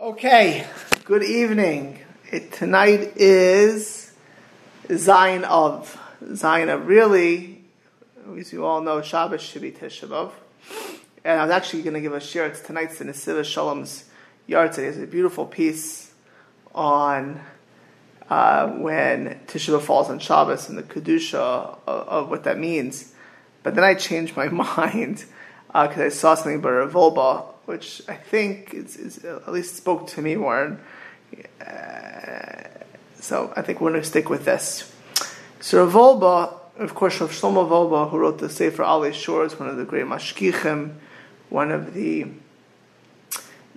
Okay, good evening. It, tonight is Zion of. Zion of really, as you all know, Shabbos should be Tisha B'Av. And I was actually going to give a share. It's tonight's the Nesiva Shalom's yard today. It's a beautiful piece on uh, when Tisha B'Av falls on Shabbos and the Kedusha of, of, what that means. But then I changed my mind because uh, I saw something about Rav Wolbe which I think is, is, at least spoke to me more. Uh, so I think we're going to stick with this. So Rav Wolbe, of course, Rav Shlomo Wolbe, who wrote the Sefer Alei Shur, is one of the great mashgichim, one of the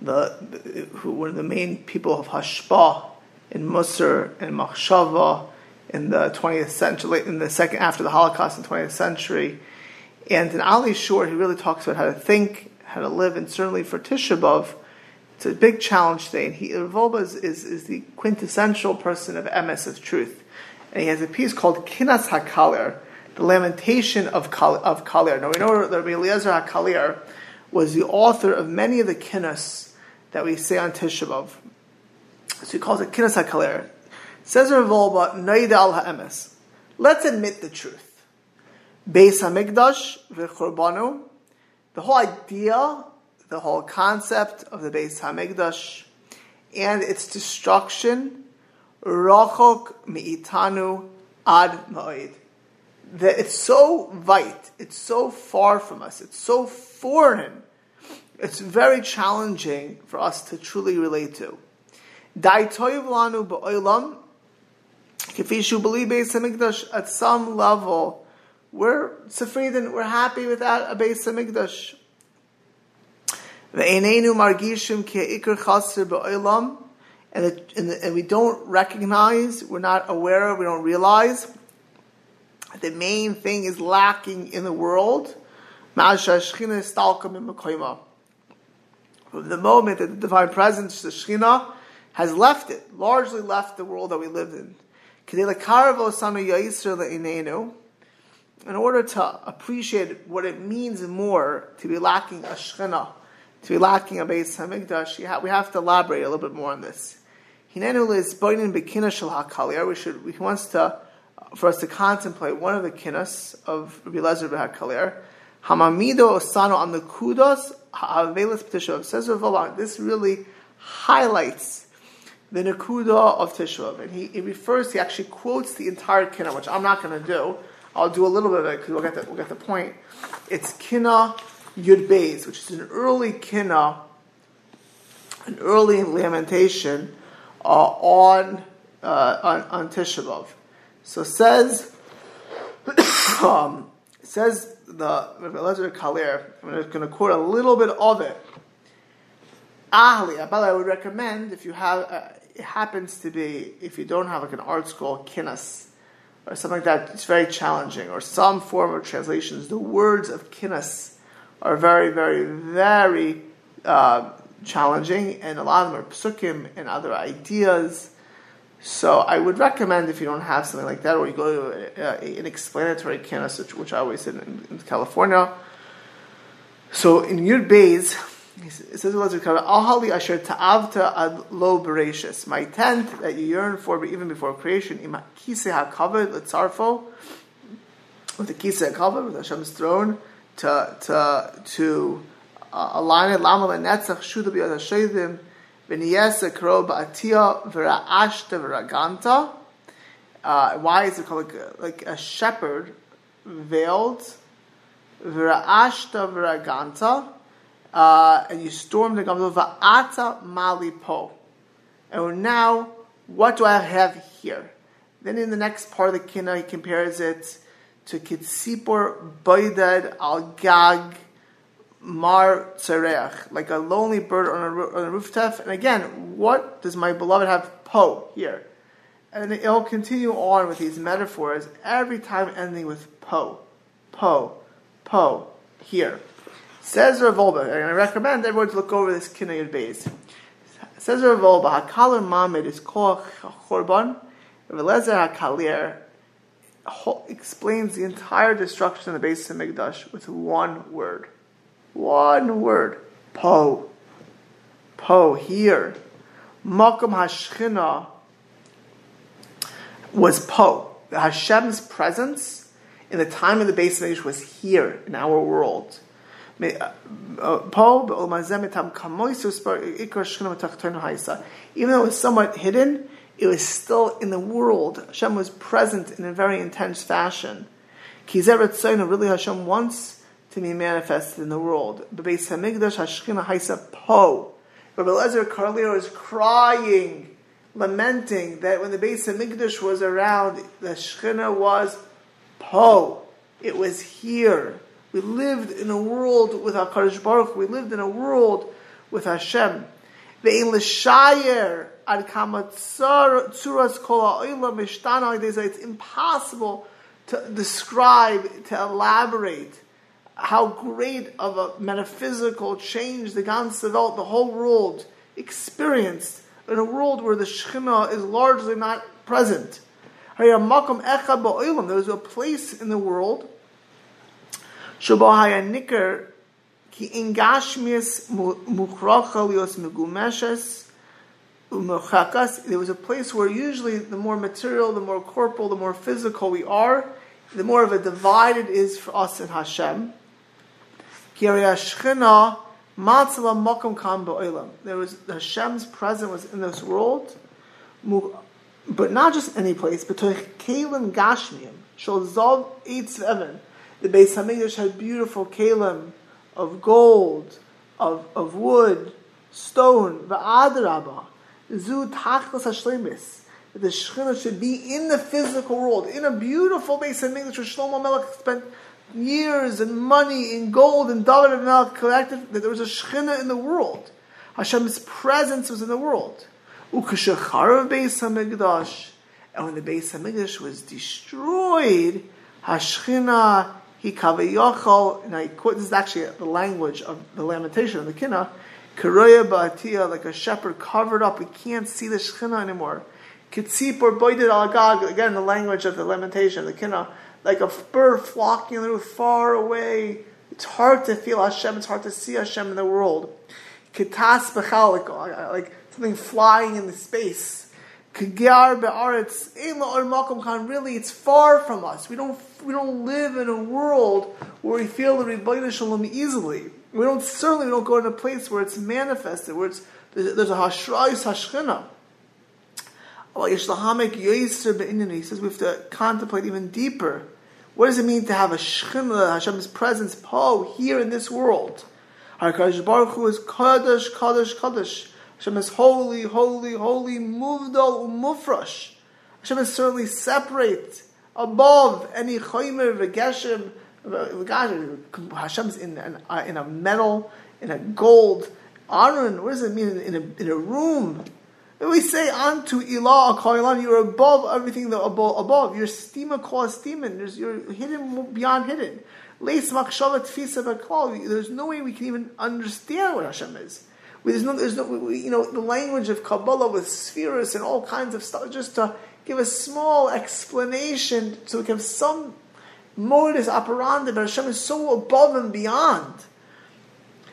the, the who, the main people of Hashpa in Musar and Machshava in the 20th century, in the second after the Holocaust in the 20th century. And in Alei Shur, he really talks about how to think how to live, and certainly for Tisha B'Av, it's a big challenge today. And he, is, is, is, the quintessential person of emes, of truth. And he has a piece called Kinas HaKalir, the lamentation of, Kal, of Kalir. Now we know that Rabbi Eliezer HaKalir was the author of many of the kinas that we say on Tisha B'Av. So he calls it Kinas HaKalir. Says Rav Wolbe, Naida al HaEmes. Let's admit the truth. Beis HaMikdash v'chorbanu the whole idea, the whole concept of the Beis Hamikdash and its destruction, rachok meitanu ad ma'id. That it's so vite, it's so far from us, it's so foreign, it's very challenging for us to truly relate to. Dai toiv lanu ba'olam, kifishu Beis Hamikdash at some level we're sefridin, we're happy without a Beis Hamikdash. Ve'enenu margishim ke'ikr chaser ba'olam, and, and we don't recognize, we're not aware of, we don't realize the main thing is lacking in the world. From the moment that the divine presence, the Shekhinah, has left it, largely left the world that we lived in in order to appreciate what it means more to be lacking a shechina, to be lacking a Beis Hamikdash, we have to elaborate a little bit more on this. Hinenu is. He wants to, for us to contemplate one of the kinas of Rabbi Lezer b'hakaliyar. Hamamido osano on the kudos. Says This really highlights the nakuda of Tishav, and he, he refers. He actually quotes the entire kinah, which I'm not going to do. I'll do a little bit of it because we'll get the, we'll get the point. It's Kina Yud Beis, which is an early Kina, an early lamentation uh, on, uh, on on Tisha B'av. So says um, says the Rabbi Elazar Kalir. I'm going to quote a little bit of it. Ahli, I would recommend if you have. Uh, it happens to be if you don't have like an ArtScroll kinas or something like that, it's very challenging, or some form of translations, the words of kinnas are very, very, very uh, challenging, and a lot of them are psukim and other ideas. So I would recommend if you don't have something like that, or you go to uh, an explanatory kinnas, which, which I always did in, in California. So in Yud Beis, it says Ahali asher ta'avta ad lo bereshis. My tent that you yearn for even before creation. Ima kise hakavod letzarfo. With the kise hakavod, with Hashem's throne, to to to uh, align it. Lama lenetzach shuda biyad hashedim. V'niyesa karo ba'atia v'ra'ashta v'raganta. Uh, why is it called like a, like a shepherd veiled? V'ra'ashta v'raganta uh, and you stormed the Gamzel Va'ata Mali Po. And now, what do I have here? Then in the next part of the Kina, he compares it to Kitsipor Baidad Al Gag Mar Tzareach, like a lonely bird on a, on a rooftop. And again, what does my beloved have po here? And it'll continue on with these metaphors, every time ending with po, po, po, here. Says Rav Wolbe, and I recommend everyone to look over this Kina Yud Beis. Says Rav Wolbe, Hakalir Mamid is called Chorban. Rav Elezer Hakalir explains the entire destruction of the Beis HaMikdash with one word. One word. Po. Po, here. Makom Hashchina was Po. Hashem's presence in the time of the base age was here in our world. Even though it was somewhat hidden, it was still in the world. Hashem was present in a very intense fashion. Kizeret really Hashem wants to be manifested in the world. Bebeis Hamikdash Hashchina Haisa Po. Rabbi Lezer Carlio is crying, lamenting that when the Beis Hamikdash was around, the Shechina was Po. It was here. We lived in a world with HaKadosh Baruch. We lived in a world with Hashem. Ve'in l'shayer ad kama kol ha'olam mishtana It's impossible to describe, to elaborate how great of a metaphysical change the ganze Welt, the whole world, experienced in a world where the Shekhinah is largely not present. There was a place in the world nikar ki ingashmias mukhrachalios megumeshes there was a place where usually the more material, the more corporal, the more physical we are, the more of a divide it is for us and Hashem. There was Hashem's presence was in this world, but not just any place, but to Kalim Gashmiim, Shalzov Eitz Evan. The Beis Hamikdash had beautiful kalim of gold, of, of wood, stone, va'adrabah, zu tachlas hashlemis. The Shekhinah should be in the physical world, in a beautiful Beis Hamikdash where Shlomo Melech spent years and money in gold and David and Melech collected, that there was a Shekhinah in the world. Hashem's presence was in the world. And when the Beis Hamikdash was destroyed, Hashchina he kavayachol, and I quote, this is actually the language of the lamentation of the Kina, Karoya ba'atiyah, like a shepherd covered up, we can't see the Shechina anymore. Kitzip or boided al again the language of the lamentation of the Kina, like a bird flocking little far away. It's hard to feel Hashem, it's hard to see Hashem in the world. Kitas b'chal, like something flying in the space. Kagyar be'aretz Really, it's far from us. We don't we don't live in a world where we feel the Rebbeinu Shalom easily. We don't certainly we don't go in a place where it's manifested, where it's there's a hashrayus hashchina. He says we have to contemplate even deeper. What does it mean to have a shechina, Hashem's presence, po, here in this world? HaKadosh Baruch Hu is kadosh, kadosh, kadosh. Hashem is holy, holy, holy, muvdal umufrash. Hashem is certainly separate, above any chaymer v'geshem. Hashem's in, in, uh, in a metal, in a gold. Aaron, what does it mean? In a, in a room. We say, Antu ilah akailan, you're above everything that above, above. You're stima cause demon. There's, you're hidden beyond hidden. There's no way we can even understand what Hashem is. There's no, there's no, you know, the language of Kabbalah with spheres and all kinds of stuff, just to give a small explanation so we can have some modus operandi, but Hashem is so above and beyond.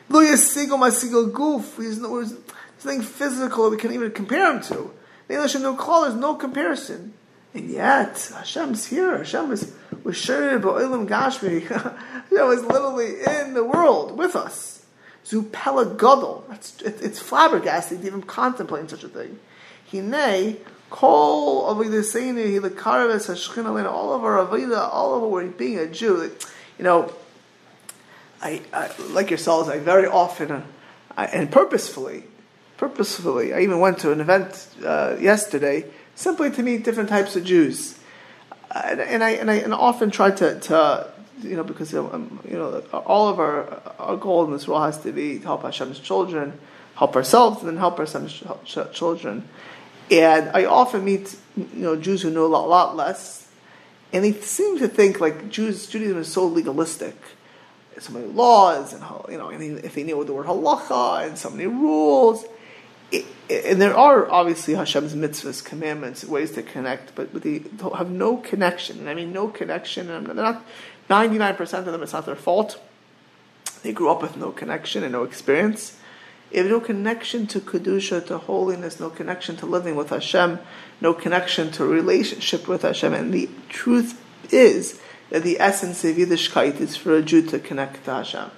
Lo yasigo masigo goof. There's nothing physical that we can even compare him to. Hashem no call, there's no comparison. And yet, Hashem's here. Hashem is Ba'ilim Gashmi. Hashem is literally in the world with us. Zupela Gadol. It's, flabbergasting to even contemplate such a thing. Hine, Kol Avidaseinu, Hilakaraves Hashchin all of our Avida, all of our being a Jew. You know, I, I like yourselves, I very often, uh, I, and purposefully, purposefully, I even went to an event uh, yesterday simply to meet different types of Jews. Uh, and, and, I, and I and often try to, to you know, because um, you know, all of our our goal in this world has to be to help Hashem's children, help ourselves, and then help our son's children. And I often meet you know Jews who know a lot, lot less, and they seem to think like Jews Judaism is so legalistic. So many laws, and you know, if they know the word halacha and so many rules, it, and there are obviously Hashem's mitzvahs, commandments, ways to connect, but, but they have no connection. And I mean, no connection. And they're not 99% of them, it's not their fault. They grew up with no connection and no experience. if no connection to kedusha, to holiness, no connection to living with Hashem, no connection to relationship with Hashem, and the truth is that the essence of Yiddishkeit is for a Jew to connect to Hashem.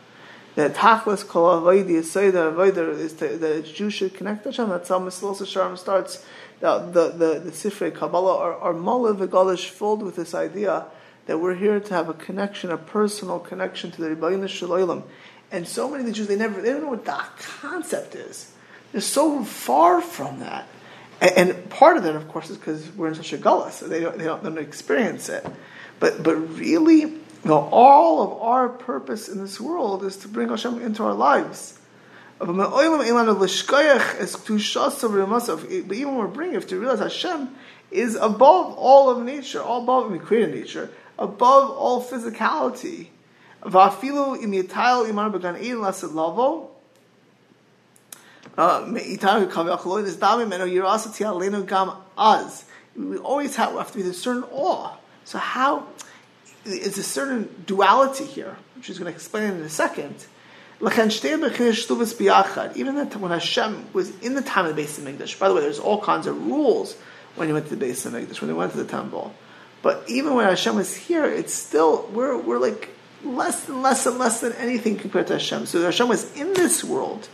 That tachlis kol avodah avodah is that a Jew should connect to Hashem. That's how Mesilas Yesharim starts. The the the, the Sifrei Kabbalah are, are filled with this idea that we're here to have a connection, a personal connection to the Rebbeinu Shalom. And so many of the Jews, they never, they don't know what that concept is. They're so far from that. And, and part of that, of course, is because we're in such a gullah, so they don't, they don't, they don't experience it. But, but really, you know, all of our purpose in this world is to bring Hashem into our lives. But even when we're bringing it, to realize Hashem is above all of nature, all above, mean, created nature, above all physicality. Vafilu im yitayel iman began ein lasid lavo. Uh. We always have, have to be a certain awe. So how is a certain duality here, which is going to explain in a second. Even when Hashem was in the time of the Beis HaMikdash, by the way, there's all kinds of rules when you went to the Beis HaMikdash, when they went to the temple. But even when Hashem is here, it's still we're we're like less and less and less than anything compared to Hashem. So Hashem was in this world.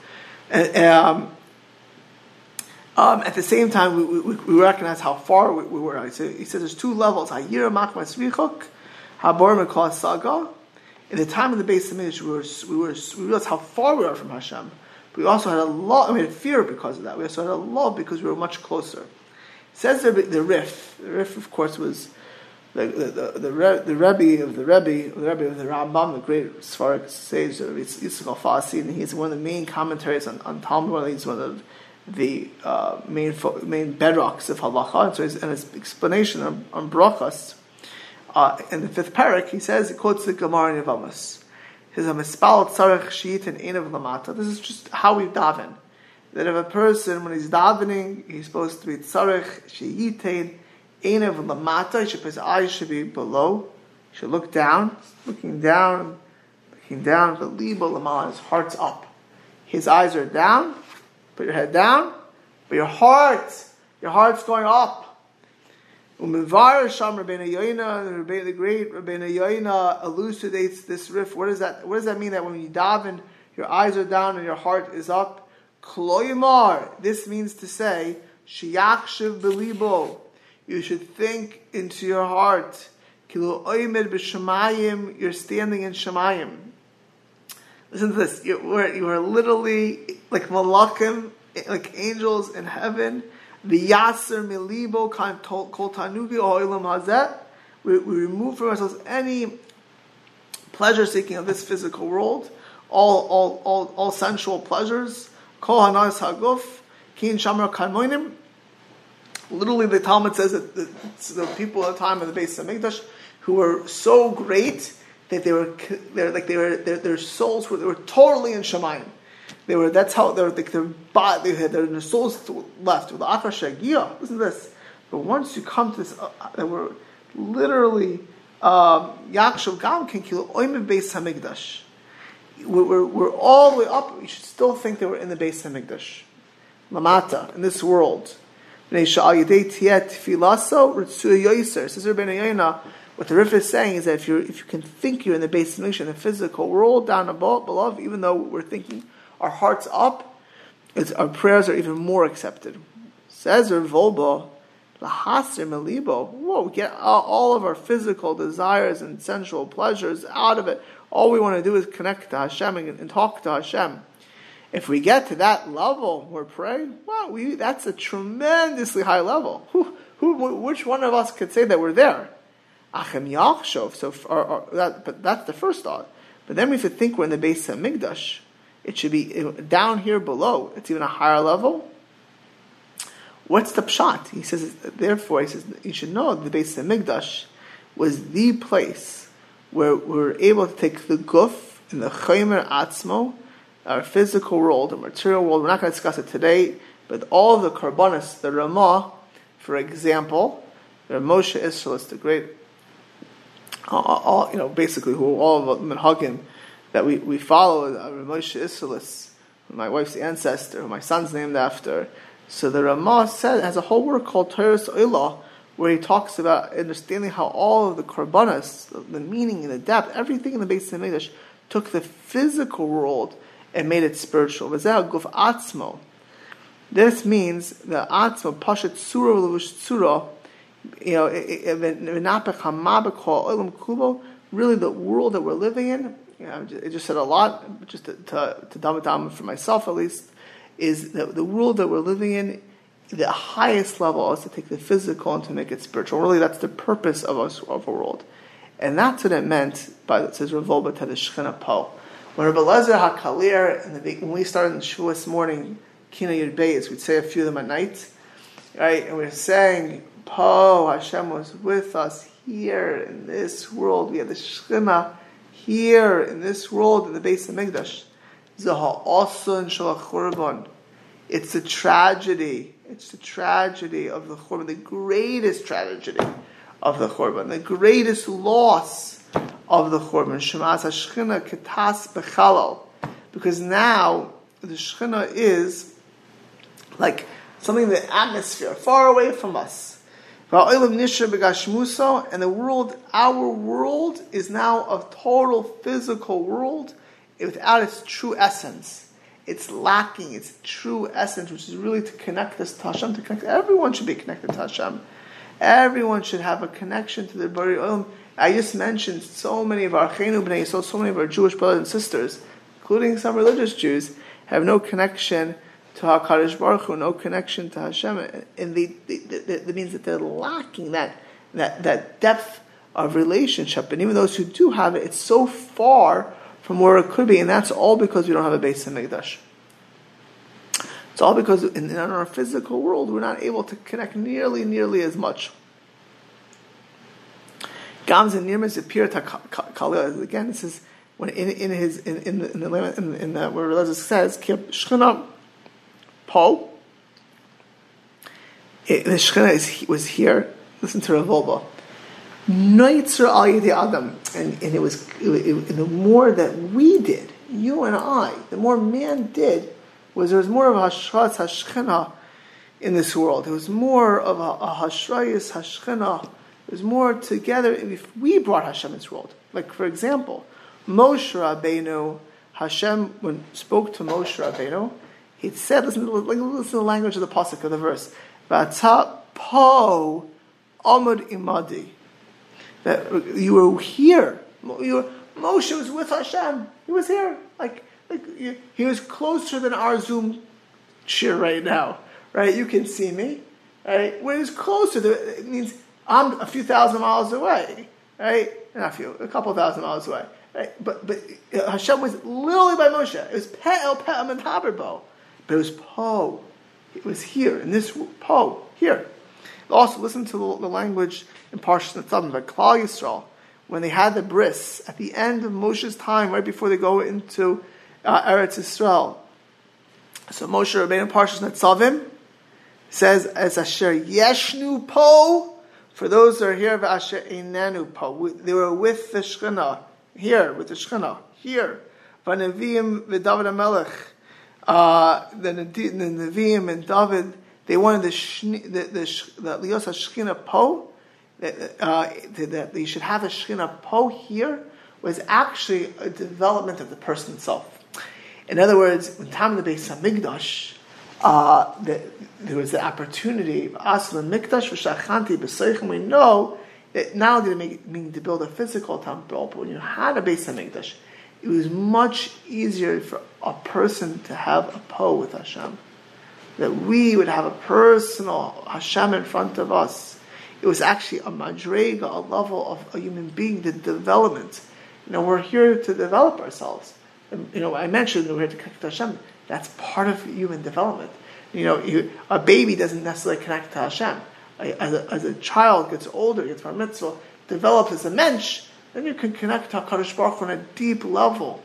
Um, um, at the same time, we, we, we, recognize how far we, we were. So he says there's two levels. Hayir Machmas Vichok, Habor Mekal Saga. In the time of the base of we were, we were we realized how far we are from Hashem. But we also had a lot. We had fear because of that. We also had a love because we were much closer. It says the, the Rif. The Rif, of course, was the the the, the, Rebbe of the Rebbe, the Rebbe of the Rambam, the great Svarak sage Yitzchak and he's one of the main commentaries on, on Talmud. He's one of the uh, main main bedrocks of halacha. And so his, and his explanation on, on brachas uh, in the fifth parak, he says he quotes the Gemara in Yavamas. He says a mispal tzarech sheet and einav lamata. This is just how we daven. That if a person when he's davening, he's supposed to be tzarech sheyitain Einav lamata, his eyes should be below. He should look down, looking down, looking down. The liba lamala, his heart's up. His eyes are down. Put your head down, but your heart, your heart's going up. Umivar Sham Rabbeinu Yoina, the great Rabbeinu Yoina elucidates this riff. What does that? What does that mean? That when you daven, your eyes are down and your heart is up. Kloimar. This means to say, Shiyakshiv belibo you should think into your heart. You're standing in Shemayim. Listen to this. You are, you are literally like malakim, like angels in heaven. The yaser milibo tanugi oilam hazet. We remove from ourselves any pleasure seeking of this physical world, all all all, all sensual pleasures. Kol haguf kin shamar karmoinim Literally, the Talmud says that the, the people at the time of the Beis HaMikdash who were so great that they were they're like they were their, their souls were they were totally in Shemayim. They were that's how they like their body they had their, their souls left with Akashagia. Listen to this. But once you come to this, uh, that were literally um, Yakshav Gam can kill Oim Beis Hamikdash. We're, we're all the way up. You should still think they were in the Beis Hamikdash, Lamata in this world. Says what the Rif is saying is that if you if you can think you're in the base of the physical, all down above, even though we're thinking our hearts up, our prayers are even more accepted. Says Rav Wolbe, Lahasir Melibo, whoa, get all of our physical desires and sensual pleasures out of it. All we want to do is connect to Hashem and, and talk to Hashem. If we get to that level, we're praying. Wow, we, that's a tremendously high level. Who, who, which one of us could say that we're there? Achem Yachshov. So, or, or, that, but that's the first thought. But then we have to think we're in the Beis HaMikdash. It should be uh, down here below. It's even a higher level. What's the pshat? He says, therefore, he says, you should know the Beis HaMikdash was the place where we were able to take the guf and the chaymer atzmo our physical world, the material world. We're not going to discuss it today, but all the karbonis, the Ramah, for example, the Moshe Isserles, the great, all, you know, basically who all of the minhagim that we, we follow, uh, Moshe Isserles, my wife's ancestor, my son's named after. So the Ramah said has a whole work called Torah's Oilah, where he talks about understanding how all of the korbanos, the meaning and the depth, everything in the base of the English, took the physical world and made it spiritual. Guf atzmo. This means the atzmo pashat surah levush. You know, really the world that we're living in. You know, I just said a lot, just to to, to dumb it down for myself at least, is that the world that we're living in. The highest level is to take the physical and to make it spiritual. Really, that's the purpose of us of a world, and that's what it meant by it says Rav Wolbe to the po. When Rabbi Lezer HaKalir, when we started in Shavuos morning, Kina Yud Beis, we'd say a few of them at night, right? And we are saying, Po, Hashem was with us here in this world. We had the Shechina here in this world in the Beis HaMikdash. Zaha Asun Shalach It's a tragedy. It's the tragedy of the Churban, the greatest tragedy of the Churban, the greatest loss of the Churban. Shemas HaShechina Ketas Bechalal. Because now the Shechina is like something in the atmosphere, far away from us. And the world, our world, is now a total physical world without its true essence. It's lacking its true essence, which is really to connect us to Hashem, to connect. Everyone should be connected to Hashem. Everyone should have a connection to the Bari Olam I just mentioned so many of our Chenu B'nai so, so many of our Jewish brothers and sisters, including some religious Jews, have no connection to HaKadosh Baruch Hu, no connection to Hashem, and they, that means that they're lacking that, that, that depth of relationship. And even those who do have it, it's so far from where it could be, and that's all because we don't have a Beis HaMikdash. It's all because in, in our physical world, we're not able to connect nearly, nearly as much. Gams and Nirmis appear to Kalil. Again, this is when in, in his in in the, in in, uh, in eh, the where Elazar says Shechina Po. The Shechina is was here. Listen to Rav Wolbe. Noitzer al Adam, and and it was it, it, the more that we did, you and I, the more man did, was there was more of a hashras hashchina in this world. It was more of a, a hashrayis hashchina there's more together if we brought Hashem into the world. Like, for example, Moshe Rabbeinu, Hashem, when spoke to Moshe Rabbeinu, he said, listen, listen to the language of the pasuk of the verse, po amud imadi. That you were here. You were, Moshe was with Hashem. He was here. Like, like he was closer than our Zoom cheer right now. Right? You can see me. Right? When he was closer, it means I'm a few thousand miles away, right? Not a few, a couple thousand miles away. Right? But but Hashem was literally by Moshe. It was Pe'el Pe'em and Haberbo. But it was Po. It was here, in this Po, here. Also, listen to the, the language in Parshat Netzavim, but Klal Yisrael, when they had the bris, at the end of Moshe's time, right before they go into uh, Eretz Yisrael. So Moshe Rabbeinu Parshat Netzavim says, as Asher Yeshnu Po, for those that are here, they were with the Shechina, here, with the Shechina, here. Vanavim v'David HaMelech, uh, the, Nevi'im and David, they wanted the, Lios HaShechina Po, that, uh, they should have a Shechina Po here, was actually a development of the person itself. In other words, when time of the Beis HaMikdash, uh, the, there was the opportunity of Aslan Mikdash v'Shachanti b'Seichem. We know that now they mean to build a physical temple, but when you had a Beis HaMikdash, it was much easier for a person to have a po with Hashem. That we would have a personal Hashem in front of us. It was actually a madrega, a level of a human being, the development. You know, we're here to develop ourselves. And, you know, I mentioned that we're here to connect to Hashem. That's part of human development. You know, you, a baby doesn't necessarily connect to Hashem. As a, as a child gets older, gets bar mitzvah, develops as a mensch, then you can connect to HaKadosh Baruch Hu on a deep level.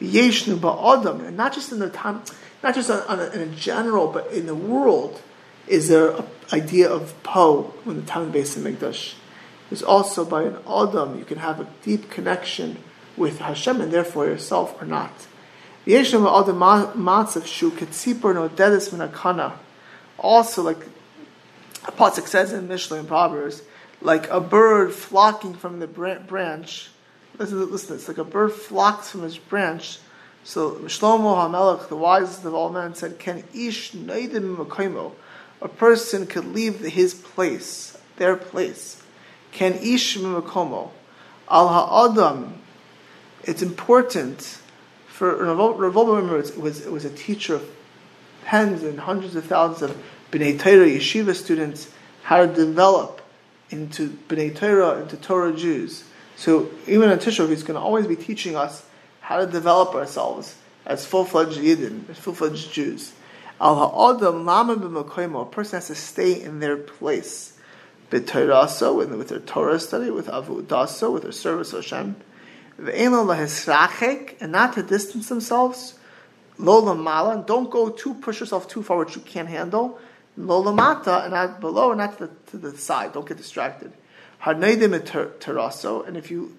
Yeshnu ba'adam, and not just in the time, not just on, on a, in a general, but in the world, is there an idea of po when the time Beis HaMikdash. There's also by an adam you can have a deep connection with Hashem and therefore yourself or not. Yeshem other matzav shu ketzipor no dedis minakana. Also, like Pasuk says in Mishnah and Proverbs, like a bird flocking from the branch. Listen, listen, it's like a bird flocks from his branch. So Shlomo HaMelech, the wisest of all men, said, "Can ish neidim makoimo?" A person could leave his place, their place. Can ish makomo? Al ha'adam. It's important for Rav remember it was was a teacher of tens and hundreds of thousands of Bnei Torah yeshiva students how to develop into Bnei Torah, into Torah Jews. So even in Tishrov, he's going to always be teaching us how to develop ourselves as full-fledged Yidden, as full-fledged Jews. Al ha'adam lama b'makoymo, a person has to stay in their place. B'toraso, with their Torah study, with avudaso, with their service of Hashem. And not to distance themselves. Lo and don't go too, push yourself too far, which you can't handle. Lolamata, and not below, and not to the, to the side. Don't get distracted. Harneidim teraso, and if you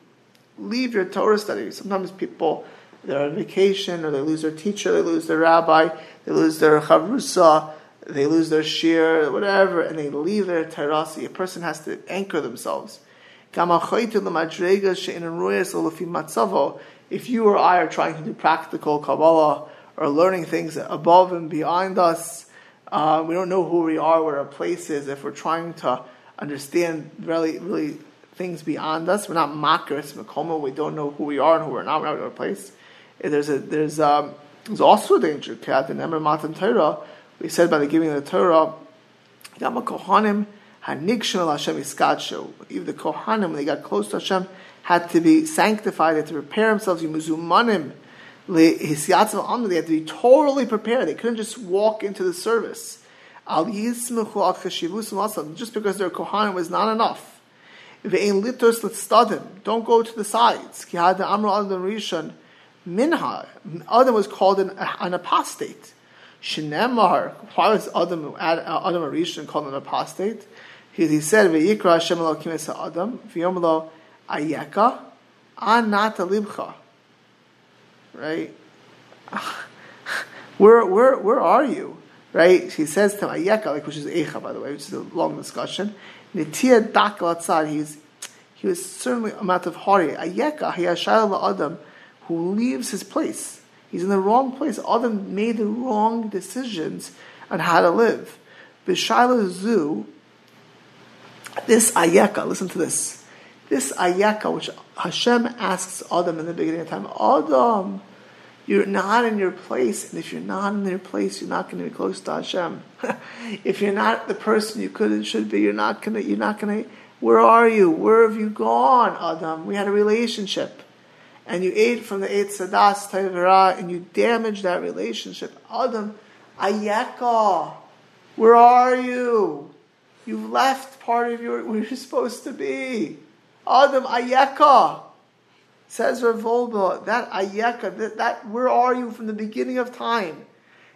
leave your Torah study, sometimes people they're on vacation, or they lose their teacher, they lose their rabbi, they lose their chavrusa, they lose their shir, whatever, and they leave their terasi. A person has to anchor themselves. If you or I are trying to do practical Kabbalah or learning things above and behind us, uh, we don't know who we are, where our place is. If we're trying to understand really, really things beyond us, we're not makris makoma. We don't know who we are and who we're not. We're not in our place. There's a there's um, there's also a danger. Kat in Emer Matan Torah, we said by the giving of the Torah, Yama Kohanim Hanikshin al Hashem Iskadsho. Even the Kohanim, when they got close to Hashem, had to be sanctified. They had to prepare themselves. Yimuzumanim they had to be totally prepared. They couldn't just walk into the service. Al Yismichu Just because they're Kohanim was not enough. Don't go to the sides. Minha. Adam was called an, an apostate. Shinemar. Why was Adam, Adam Rishon called an apostate? He, he said, V'yikra Hashem Elokim es Adam, v'yom ayeka, anata libcha right? Where, where, where are you? Right? He says to Ayeka, like, which is Echa, by the way, which is a long discussion. Nitia Dakal he's he was certainly a matter of hori. Ayeka, Hayashayla Adam, who leaves his place. He's in the wrong place. Adam made the wrong decisions on how to live. Bishayla Zu, this Ayeka, listen to this. This ayaka, which Hashem asks Adam in the beginning of time, Adam, you're not in your place, and if you're not in your place, you're not going to be close to Hashem. if you're not the person you could and should be, you're not going to. You're not going to. Where are you? Where have you gone, Adam? We had a relationship, and you ate from the eight sadas tayvera, and you damaged that relationship. Adam, ayaka, where are you? You've left part of your where you're supposed to be. Adam ayeka. Says Rav Wolbe, that ayeka, that, that, where are you from the beginning of time?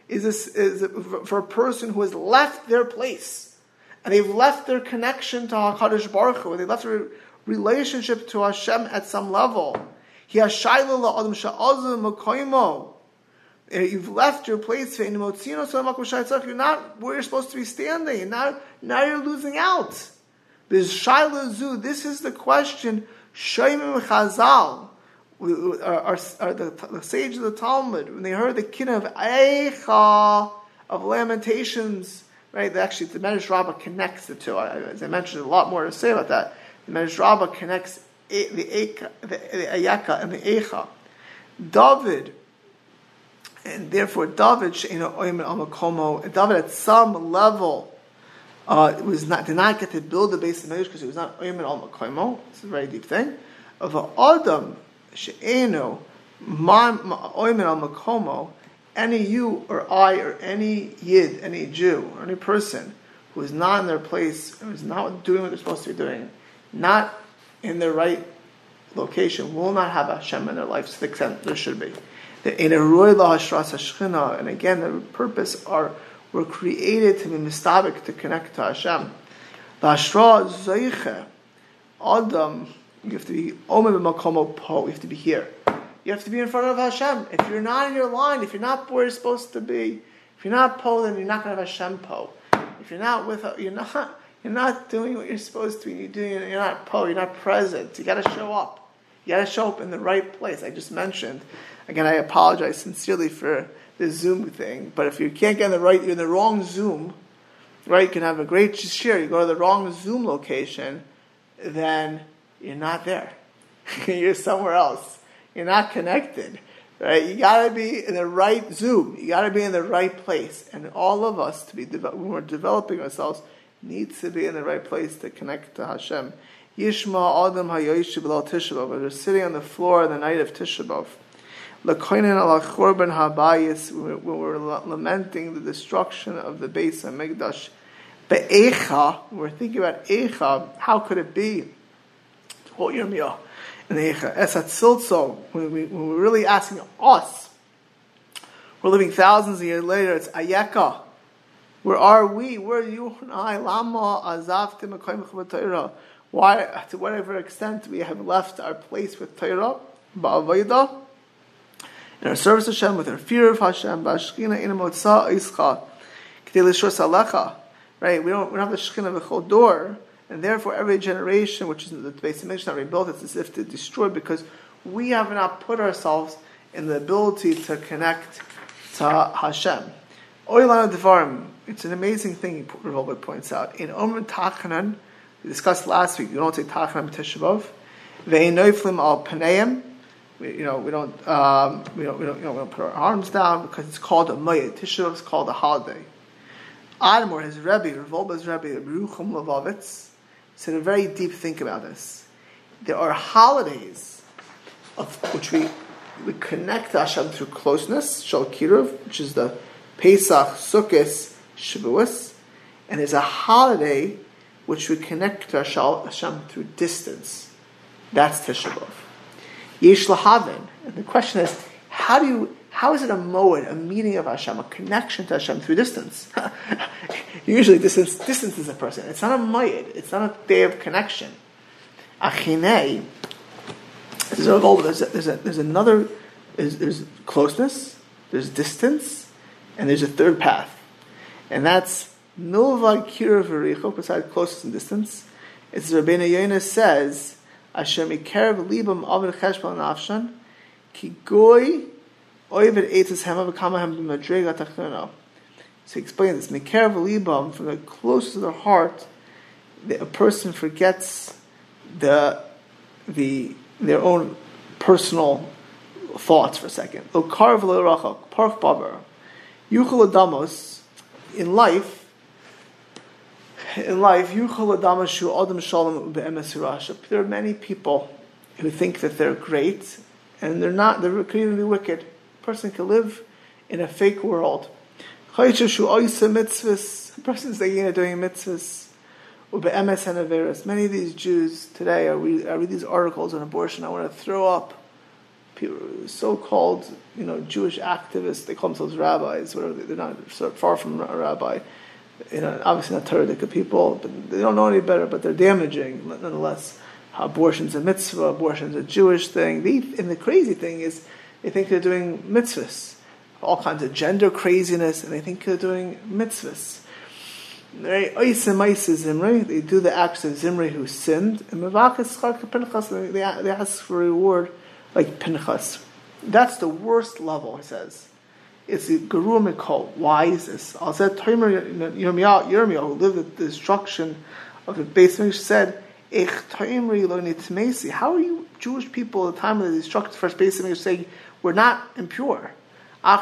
Is this is for a person who has left their place and they've left their connection to Hakadosh Baruch Hu, they left their relationship to Hashem at some level. He has shayla adam sha'azim Eh, you've left your place. You're not where you're supposed to be standing. And Now, now you're losing out. This Shaila Zu, this is the question, Shaimim Chazal, are, the, the sage of the Talmud, when they heard the kin of Eicha, of Lamentations, right? Actually, the Medrash Rabbah connects the two. As I mentioned, a lot more to say about that. The Medrash Rabbah connects the, Eika, the, the Ayaka and the Eicha. David, and therefore David, David at some level, uh, was not did not get to build the base of Medrash because he was not Oymen al Makoimo. It's a very deep thing. Of Adam she'eno Oymen al Makomo, any you or I or any Yid, any Jew or any person who is not in their place, who is not doing what they're supposed to be doing, not in their right location, will not have a Hashem in their life to the extent there should be. In a roy la and again, the purpose are were created to be mistabik, to connect to Hashem. The Ashra Zeiche, Adam, you have to be Omer b'makomo po, you have to be here. You have to be in front of Hashem. If you're not in your line, if you're not where you're supposed to be, if you're not po, then you're not going to have Hashem po. If you're not with, you're not, you're not doing what you're supposed to be. You're doing, you're not po. You're not present. You got to show up. You got to show up in the right place. I just mentioned. Again, I apologize sincerely for the Zoom thing. But if you can't get in the right, you're in the wrong Zoom. Right? You can have a great share. You go to the wrong Zoom location, then you're not there. you're somewhere else. You're not connected. Right? You gotta be in the right Zoom. You gotta be in the right place. And all of us, to be when we're developing ourselves, needs to be in the right place to connect to Hashem. Yishma Adam Hayoshib Lo Tishabov. We're sitting on the floor on the night of Tishabov. Lakoinen ala Chorban Habayis. When we're lamenting the destruction of the Beis HaMikdash. Be'echa. We're thinking about Echa. How could it be? In the Echa. Esat Siltso. When, we, when we're really asking us, we're living thousands of years later. It's Ayeka. Where are we? Where are you and I? Lama azavtim Why, to whatever extent we have left our place with Torah, ba'avayda, in our service of Hashem, with our fear of Hashem, ba'ashkina ina motza ischa, l'shor. Right? We don't, we don't have the shkina of the whole door, and therefore every generation, which is the base of not rebuilt, it's as if to destroy because we have not put ourselves in the ability to connect to Hashem. Oilan Devarim, it's an amazing thing, Rav Wolbe points out. In Omer Tachanan, we discussed last week, you don't say Tachanan Tishabov. Ve'inoiflim al Paneim, you know, we don't, um, we don't, we don't, you know, we don't put our arms down because it's called a. Tishabov is called a holiday. Admor, his Rebbe, Rav Wolbe's Rebbe, Ruchum Levovitz, said a very deep think about this. There are holidays of which we, we connect Hashem through closeness, Shal Kiruv, which is the Pesach, Sukkot, Shavuos, and there's a holiday which we connect to Hashem through distance. That's Tisha B'av. Yesh Lahavin. And the question is, how do you, how is it a moed, a meeting of Hashem, a connection to Hashem through distance? Usually distance, distance is a person. It's not a moed. It's not a day of connection. Achinei, there's, a, there's, a, there's, another, there's, there's closeness, there's distance, and there's a third path. And that's Milva Kira Vericho, besides closeness and distance. It's Rabbeinu Yonah says, Asher Mikerev Libam Avid Cheshbal Nafshan, Ki Goy Oivid Eitzes Hema V'Kamahem B'Madrega Tachtono. So he explains this. Mikerev Libam, from the closest to the heart, a person forgets the, the, their own personal thoughts for a second. Lo Karv Lo Rachak, Parf Babar. Yuchel Adamos, in life, in life, There are many people who think that they're great, and they're not, they're creatively wicked. A person can live in a fake world. A person's thinking of doing mitzvahs. Many of these Jews today, I read, I read these articles on abortion, I want to throw up so-called, you know, Jewish activists. They call themselves rabbis. Whatever they're not far from a rabbi. You know, obviously not Torah people, but they don't know any better. But they're damaging nonetheless. Abortion's a mitzvah. Abortion's a Jewish thing. They, and the crazy thing is, they think they're doing mitzvahs, all kinds of gender craziness, and they think they're doing mitzvahs. Right? They do the acts of Zimri who sinned, and they ask for a reward like Pinchas. That's the worst level, he says. It's the Mikol. Why is this? I'll say Yirmiyahu, who lived at the destruction of the basement, said, How are you Jewish people at the time of the destruction of the first basement saying we're not impure? We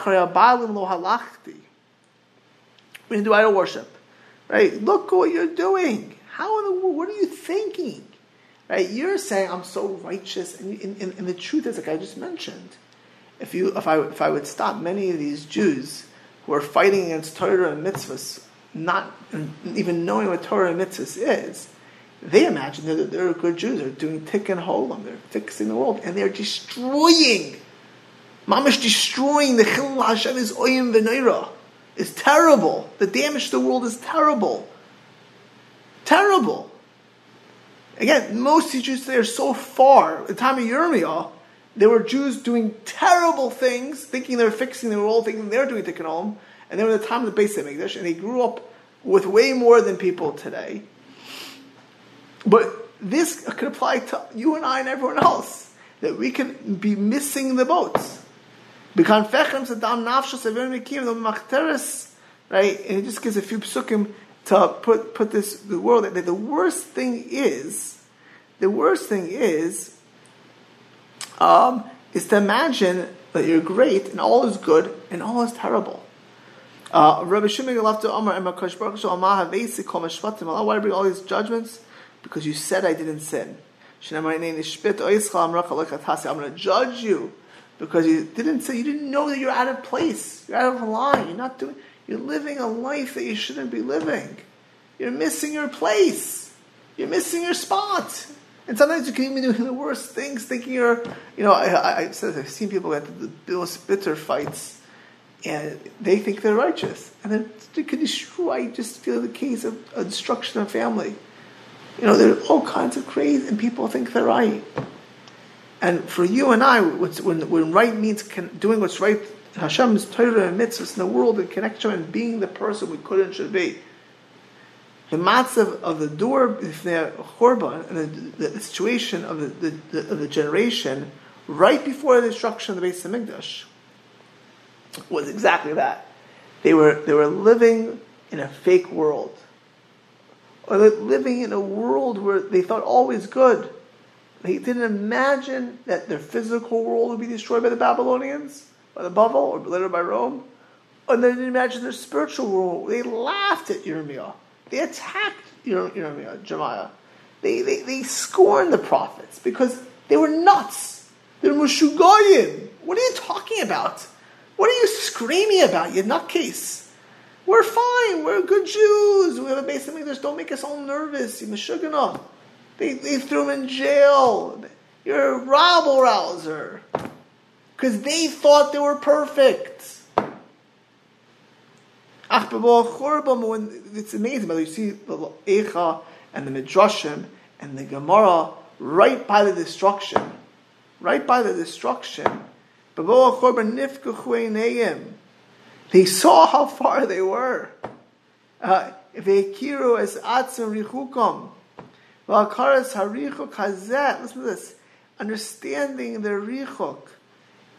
didn't do idol worship. Right? Look what you're doing. How in the world, what are you thinking? Right? You're saying I'm so righteous, and, and, and the truth is, like I just mentioned, if you if I if I would stop many of these Jews who are fighting against Torah and mitzvahs, not even knowing what Torah and mitzvahs is, they imagine that they're, good Jews. They're doing tikkun holam. They're fixing the world, and they're destroying. Mamish destroying the chilul Hashem is oyim v'neira. Is terrible. The damage to the world is terrible. Terrible. Again, most teachers today are so far. The time of Yirmiyah, there were Jews doing terrible things, thinking they were fixing the world, thinking they were doing tikkun olam, and they were the time of the Beis Hamikdash, and they grew up with way more than people today. But this could apply to you and I and everyone else, that we can be missing the boats. Right? And it just gives a few psukim to put, put this the world that the worst thing is, the worst thing is, um, is to imagine that you're great and all is good and all is terrible. Uh, Rabbi Shimon to Amar and Makash Baruch Amah Havesi. Why bring all these judgments? Because you said I didn't sin. I'm going to judge you because you didn't say you didn't know that you're out of place. You're out of line. You're not doing. You're living a life that you shouldn't be living. You're missing your place. You're missing your spot. And sometimes you can even do the worst things, thinking you're, you know, I, I, I've seen people get the, most bitter fights, and they think they're righteous, and then they can destroy. Just feel the case of a destruction of family. You know, there are all kinds of crazy, and people think they're right. And for you and I, when, when right means doing what's right, Hashem's Torah and mitzvahs in the world and connection and being the person we could and should be the matzav of the door chorban and the, the, situation of the, the, of the generation right before the destruction of the Beis Hamikdash was exactly that. They were they were living in a fake world, or living in a world where they thought all was good. They didn't imagine that their physical world would be destroyed by the Babylonians, by the Bavel, or later by Rome. And they didn't imagine their spiritual world. They laughed at Yirmiyah. They attacked you know, you know, Jeremiah. They, they, they scorned the prophets because they were nuts. They're mushugoyim. What are you talking about? What are you screaming about, you nutcase? We're fine. We're good Jews. We have a Beis Hamikdash. Don't make us all nervous. You meshugana. They, they threw him in jail. You're a rabble rouser. Because they thought they were perfect. It's amazing, but you see the Eicha and the Midrashim and the Gemara right by the destruction, right by the destruction. They saw how far they were. Uh, Vekiru. Listen to this. Understanding their richuk.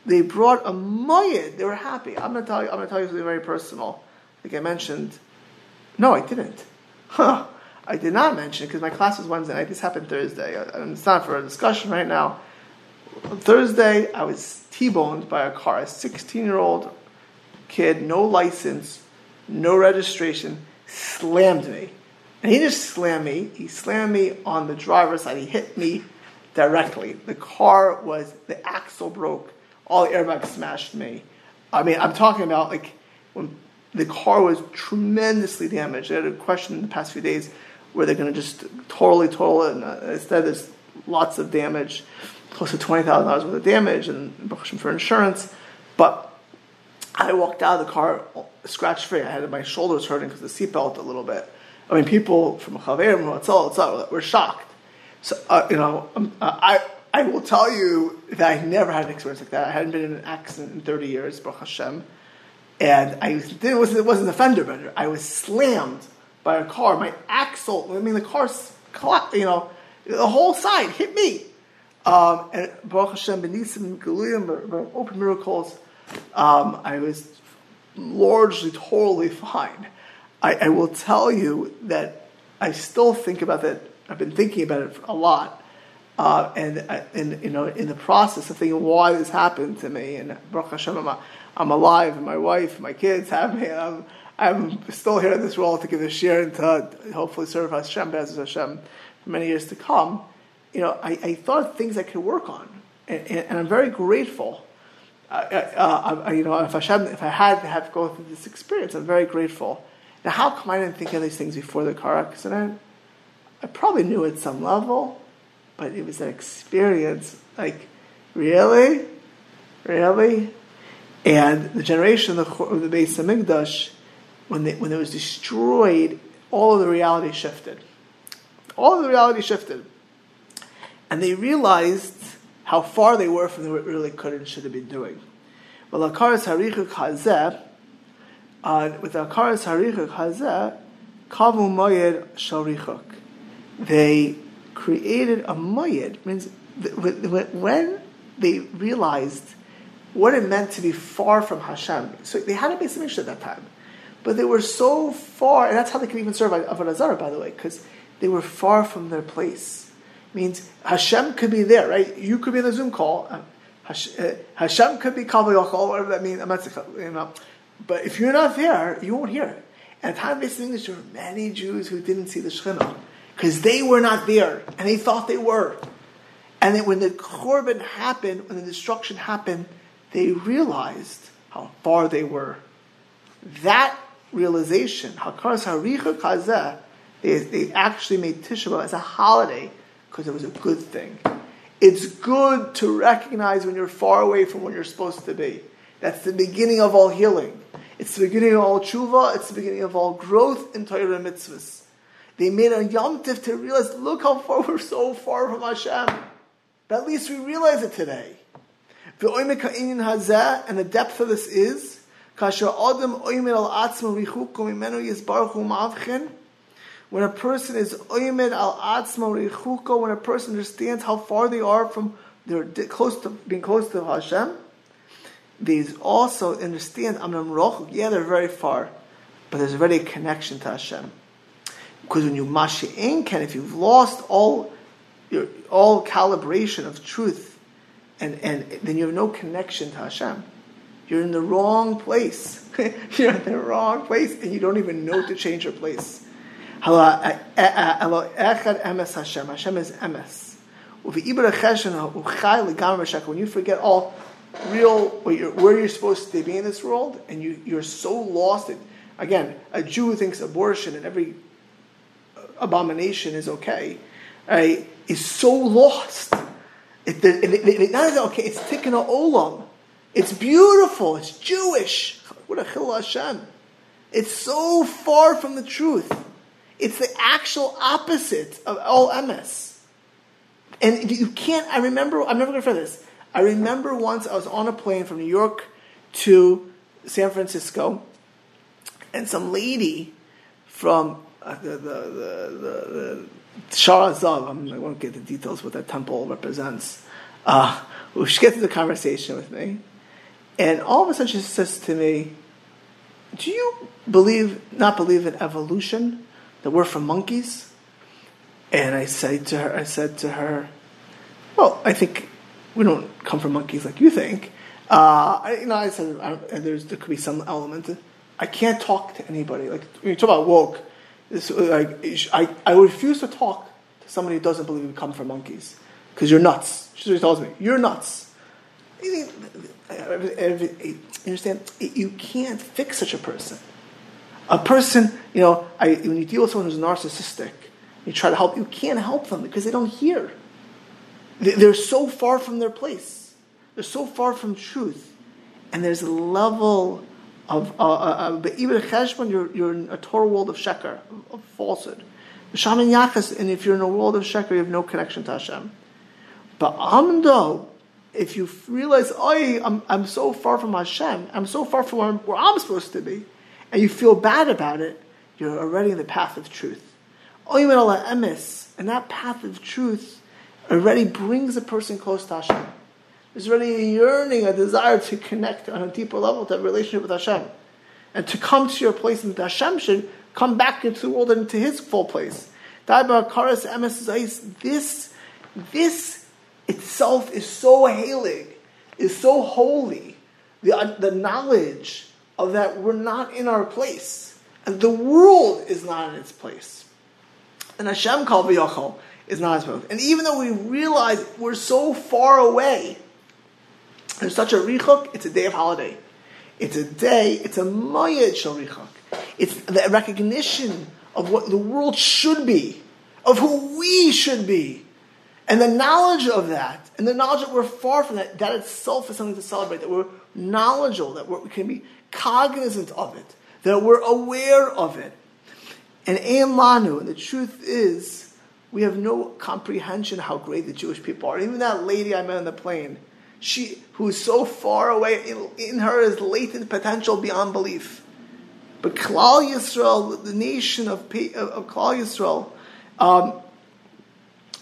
They brought a moyed. They were happy. I'm going to tell you. I'm going to tell you something very personal like I mentioned. No, I didn't. Huh. I did not mention because my class was Wednesday night. This happened Thursday. And it's not for a discussion right now. On Thursday, I was T-boned by a car. A 16-year-old kid, no license, no registration, slammed me. And he just slammed me. He slammed me on the driver's side. He hit me directly. The car was, the axle broke. All the airbags smashed me. I mean, I'm talking about like when the car was tremendously damaged. I had a question in the past few days where they're going to just totally total it. And uh, instead, there's lots of damage, close to twenty thousand dollars worth of damage, and for insurance. But I walked out of the car scratch free. I had my shoulders hurting because the seatbelt a little bit. I mean, people from Chaverim were shocked. So uh, you know, um, uh, I. I will tell you that I never had an experience like that. I hadn't been in an accident in 30 years, Baruch Hashem and I it wasn't, it wasn't a fender bender. I was slammed by a car. My axle, I mean, the car, you know, the whole side hit me. Um, and Baruch Hashem, Benisim, Galuyim, open miracles, um, I was largely totally fine. I, I, will tell you that I still think about that. I've been thinking about it a lot. Uh, and, and, you know, in the process of thinking why this happened to me, and Baruch Hashem, I'm alive, and my wife, and my kids have me, and I'm, I'm still here in this world to give a share and to hopefully serve Hashem, Bez Hashem, for many years to come. You know, I, I thought things I could work on, and, and, and I'm very grateful. Uh, uh, uh, you know, if Hashem, if I had to have to go through this experience, I'm very grateful. Now, how come I didn't think of these things before the car accident? I probably knew at some level, but it was an experience. Like, really, really, and the generation of the, of the Beis Hamikdash, when, they, when it was destroyed, all of the reality shifted. All of the reality shifted. And they realized how far they were from what really could and should have been doing. But lakaras harichuk hazeh, uh, with lakaras harichuk hazeh, kavu moyed sharichuk. They created a moyed means when they realized what it meant to be far from Hashem. So they had a basic mission at that time. But they were so far, and that's how they could even serve Avodah Zarah, by the way, because they were far from their place. It means Hashem could be there, right? You could be in a Zoom call. Uh, uh, Hashem could be Kavayachal, whatever that means. You know. But if you're not there, you won't hear it. And at time Beis Hamikdash, there were many Jews who didn't see the Shekhinah because they were not there and they thought they were. And then when the Churban happened, when the destruction happened, they realized how far they were. That realization, Hakaras Harichuk Hazeh, they, they actually made Tisha as a holiday because it was a good thing. It's good to recognize when you're far away from where you're supposed to be. That's the beginning of all healing. It's the beginning of all tshuva. It's the beginning of all growth in Torah and mitzvahs. They made a yom tif to realize, look how far we're so far from Hashem. But at least we realize it today. And the depth of this is, when a person is oimed al richuko, when a person understands how far they are from they're close to being close to Hashem, they also understand. Yeah, they're very far, but there's already a connection to Hashem. Because when you mashi'in can, if you've lost all your all calibration of truth, and and then you have no connection to Hashem. You're in the wrong place. You're in the wrong place, and you don't even know to change your place. Eh, eh, eh, Hashem is emes. When you forget all real where you're supposed to be in this world, and you, you're so lost. In, again, a Jew thinks abortion and every abomination is okay, right, is so lost. Okay, it's tikkun olam. It's beautiful. It's Jewish. What a chil Hashem. It's so far from the truth. It's the actual opposite of all emes. And you can't, I remember, I'm never going to forget this. I remember once I was on a plane from New York to San Francisco, and some lady from uh, the, the, the, Sha'ar Zahav, I won't get the details what that temple represents, uh, she gets into conversation with me, and all of a sudden she says to me, Do you believe, not believe in evolution? that we're from monkeys? And I said to her, I said to her, well, I think we don't come from monkeys like you think. Uh, I, you know, I said I there's there could be some element. I can't talk to anybody. Like when you talk about woke, this, like I, I refuse to talk to somebody who doesn't believe we come from monkeys because you're nuts. She tells me you're nuts. You understand? You can't fix such a person. A person, you know, I, when you deal with someone who's narcissistic, you try to help, you can't help them because they don't hear. They're so far from their place. They're so far from truth. And there's a level of, uh, uh, uh even cheshbon, you're, you're in a total world of sheker, of falsehood. Shaman yachas, and if you're in a world of sheker, you have no connection to Hashem. But amdo, if you realize, oh, I'm, I'm so far from Hashem, I'm so far from where I'm, where I'm supposed to be, and you feel bad about it, you're already in the path of truth. And that path of truth already brings a person close to Hashem. There's really a yearning, a desire to connect on a deeper level to a relationship with Hashem. And to come to your place and Hashem should come back into the world and into his full place. This, this itself is so hailing, is so holy. The, the knowledge of that we're not in our place. And the world is not in its place. And Hashem Kal V'Yachal is not its place. And even though we realize we're so far away, there's such a richuk, it's a day of holiday. It's a day, it's a mayad shel richuk. It's the recognition of what the world should be, of who we should be. And the knowledge of that, and the knowledge that we're far from that, that itself is something to celebrate, that we're knowledgeable, that we can be cognizant of it, that we're aware of it. And Lanu, and the truth is, we have no comprehension how great the Jewish people are. Even that lady I met on the plane, she who's so far away, in, in her is latent potential beyond belief. But Klal Yisrael, the nation of, of, Klal Yisrael, um,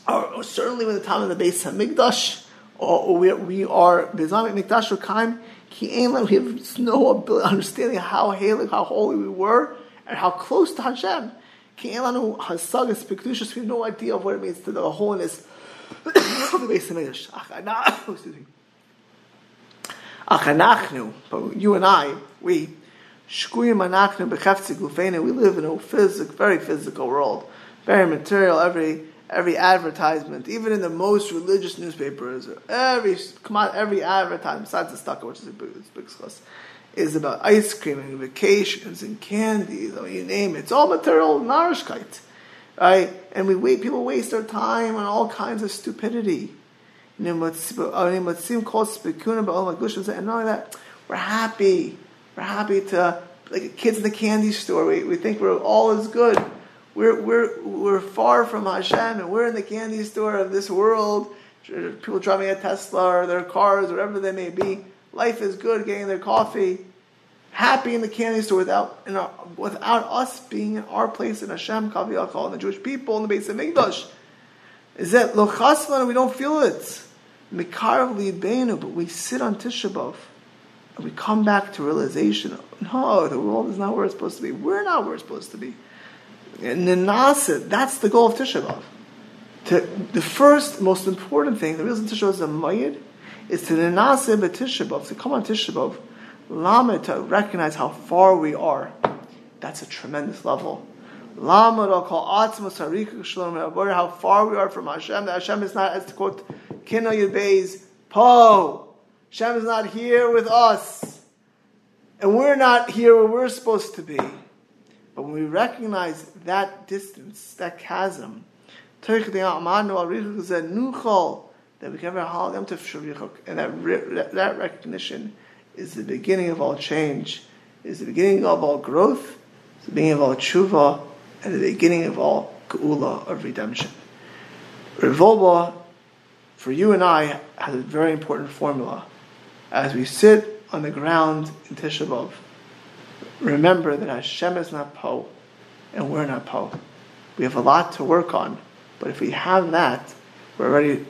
or, certainly when the time of the Beis Hamikdash, or, or we, we are Bezamik Mikdash Rekaim, we have no understanding how how holy we were, and how close to Hashem. K'Einlanu has sagis pkedusah. We have no idea of what it means to the holiness of the base of Mikdash. Excuse me. Achanachnu, but you and I, we, shkuyim anachnu bechefzi gufeinu, we live in a physical, very physical world, very material, every every advertisement, even in the most religious newspapers, every come on, every advertisement, besides the stucco, which is a big, big is about ice cream and vacations and candies. Mean, you name it. It's all material narishkeit, right? And we wait. People waste their time on all kinds of stupidity. And only that, we're happy. We're happy to like kids in the candy store. We, we think we're all is good. We're, we're, we're far from Hashem and we're in the candy store of this world. People driving a Tesla or their cars, whatever they may be. Life is good, getting their coffee, happy in the candy store without you know, without us being in our place in Hashem, Kaviyakal, and the Jewish people in the base of Mikdash. Is that lochaslan we don't feel it. Mikarav libeinu, but we sit on Tisha B'av and we come back to realization. No, the world is not where it's supposed to be. We're not where it's supposed to be. And Nasa, that's the goal of Tisha B'av. To, the first, most important thing, the reason Tisha B'av is a mayid, is to Nasa B'Tisha B'av, to come on Tisha Lama to recognize how far we are. That's a tremendous level. Lama how far we are from Hashem. That Hashem is not, as to quote Kina Yud Beis, Po. Hashem is not here with us. And we're not here where we're supposed to be. But when we recognize that distance, that chasm, that we can ever to and that, that recognition is the beginning of all change, is the beginning of all growth, is the beginning of all tshuva, and the beginning of all geula of redemption. Rav Wolbe, for you and I, has a very important formula. As we sit on the ground in Tisha B'Av, remember that Hashem is not Po, and we're not Po. We have a lot to work on, but if we have that, we're already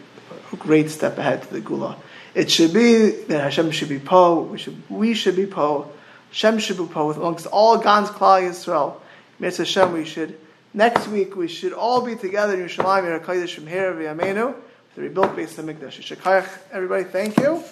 a great step ahead to the Geula. It should be that Hashem should be Po, we should, we should be Po, Hashem should be Po, amongst all God's Klal Yisrael. Mitzvah Hashem, we should, next week, we should all be together in Yerushalayim, in HaKadosh, from here, v'yameinu, to rebuild Beis HaMikdash. Everybody, thank you.